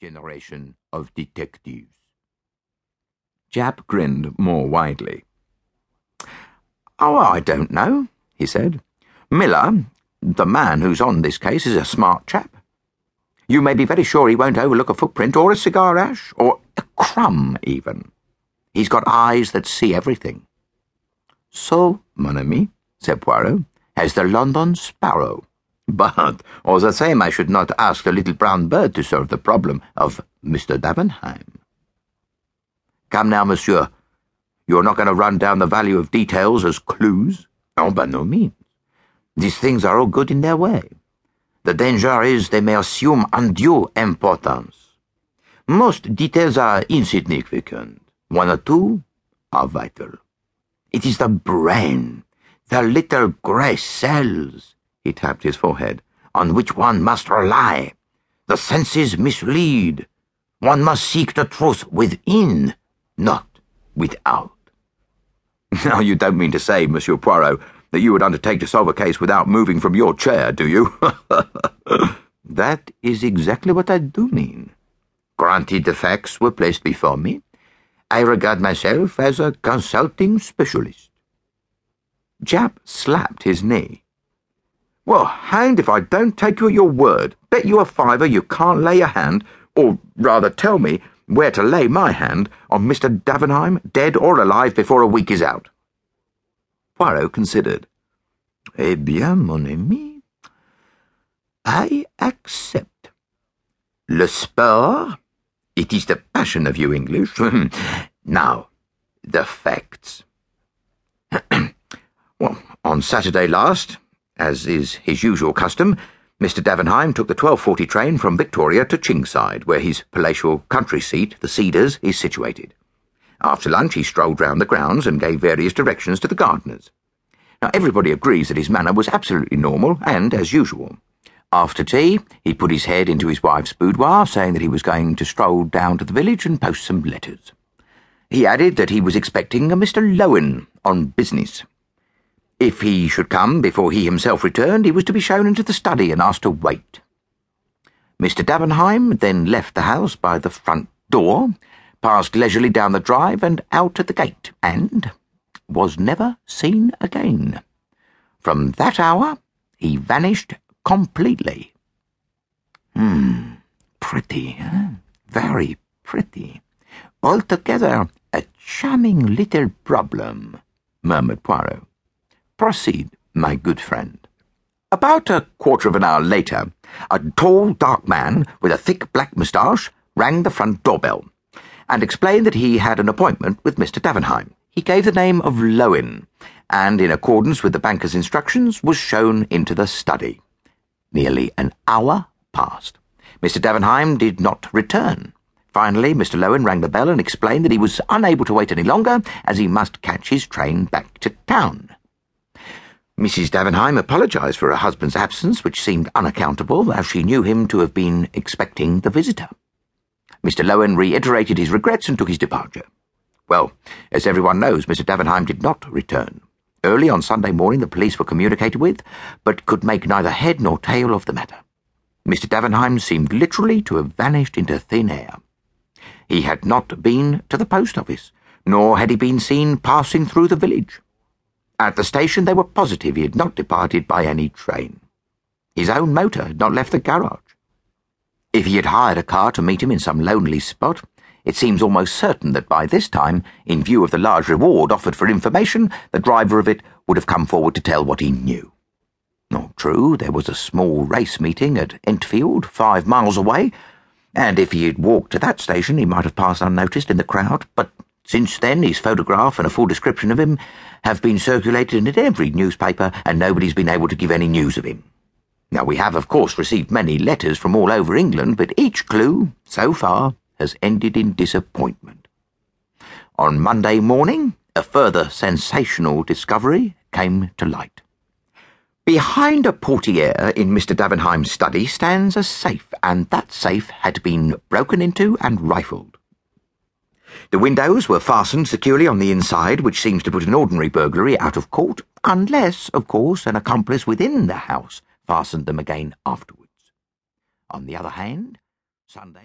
generation of detectives. Japp grinned more widely. Oh, I don't know, he said. Miller, the man who's on this case, is a smart chap. You may be very sure he won't overlook a footprint or a cigar ash or a crumb, even. He's got eyes that see everything. So, mon ami, said Poirot, has the London sparrow. But, all the same, I should not ask the little brown bird to solve the problem of Mr. Davenheim. Come now, monsieur. You're not going to run down the value of details as clues? Oh, by no means. These things are all good in their way. The danger is they may assume undue importance. Most details are insignificant. One or two are vital. It is the brain, the little grey cells, he tapped his forehead, on which one must rely. The senses mislead. One must seek the truth within, not without. Now, you don't mean to say, Monsieur Poirot, that you would undertake to solve a case without moving from your chair, do you? that is exactly what I do mean. Granted the facts were placed before me, I regard myself as a consulting specialist. Japp slapped his knee. Well, hanged if I don't take you at your word. Bet you a fiver you can't lay a hand, or rather tell me where to lay my hand, on Mr. Davenheim, dead or alive, before a week is out. Poirot considered. Eh bien, mon ami, I accept. Le sport, it is the passion of you English. now, the facts. well, on Saturday last, as is his usual custom, Mr. Davenheim took the 12.40 train from Victoria to Chingside, where his palatial country seat, the Cedars, is situated. After lunch, he strolled round the grounds and gave various directions to the gardeners. Now, everybody agrees that his manner was absolutely normal and as usual. After tea, he put his head into his wife's boudoir, saying that he was going to stroll down to the village and post some letters. He added that he was expecting a Mr. Lowen on business. If he should come before he himself returned, he was to be shown into the study and asked to wait. Mr. Davenheim then left the house by the front door, passed leisurely down the drive and out at the gate, and was never seen again. From that hour, he vanished completely. Hmm, pretty? Very pretty. Altogether a charming little problem, murmured Poirot. Proceed, my good friend. About a quarter of an hour later, a tall, dark man with a thick black moustache rang the front doorbell and explained that he had an appointment with Mr. Davenheim. He gave the name of Lowen and, in accordance with the banker's instructions, was shown into the study. Nearly an hour passed. Mr. Davenheim did not return. Finally, Mr. Lowen rang the bell and explained that he was unable to wait any longer, as he must catch his train back to town. Mrs. Davenheim apologised for her husband's absence, which seemed unaccountable, as she knew him to have been expecting the visitor. Mr. Lowen reiterated his regrets and took his departure. Well, as everyone knows, Mr. Davenheim did not return. Early on Sunday morning the police were communicated with, but could make neither head nor tail of the matter. Mr. Davenheim seemed literally to have vanished into thin air. He had not been to the post office, nor had he been seen passing through the village. At the station, they were positive he had not departed by any train. His own motor had not left the garage. If he had hired a car to meet him in some lonely spot, it seems almost certain that by this time, in view of the large reward offered for information, the driver of it would have come forward to tell what he knew. Oh, true, there was a small race meeting at Entfield, five miles away, and if he had walked to that station, he might have passed unnoticed in the crowd, but since then, his photograph and a full description of him have been circulated in every newspaper, and nobody's been able to give any news of him. Now, we have, of course, received many letters from all over England, but each clue, so far, has ended in disappointment. On Monday morning, a further sensational discovery came to light. Behind a portiere in Mr. Davenheim's study stands a safe, and that safe had been broken into and rifled. The windows were fastened securely on the inside, which seems to put an ordinary burglary out of court, unless, of course, an accomplice within the house fastened them again afterwards. On the other hand, Sunday.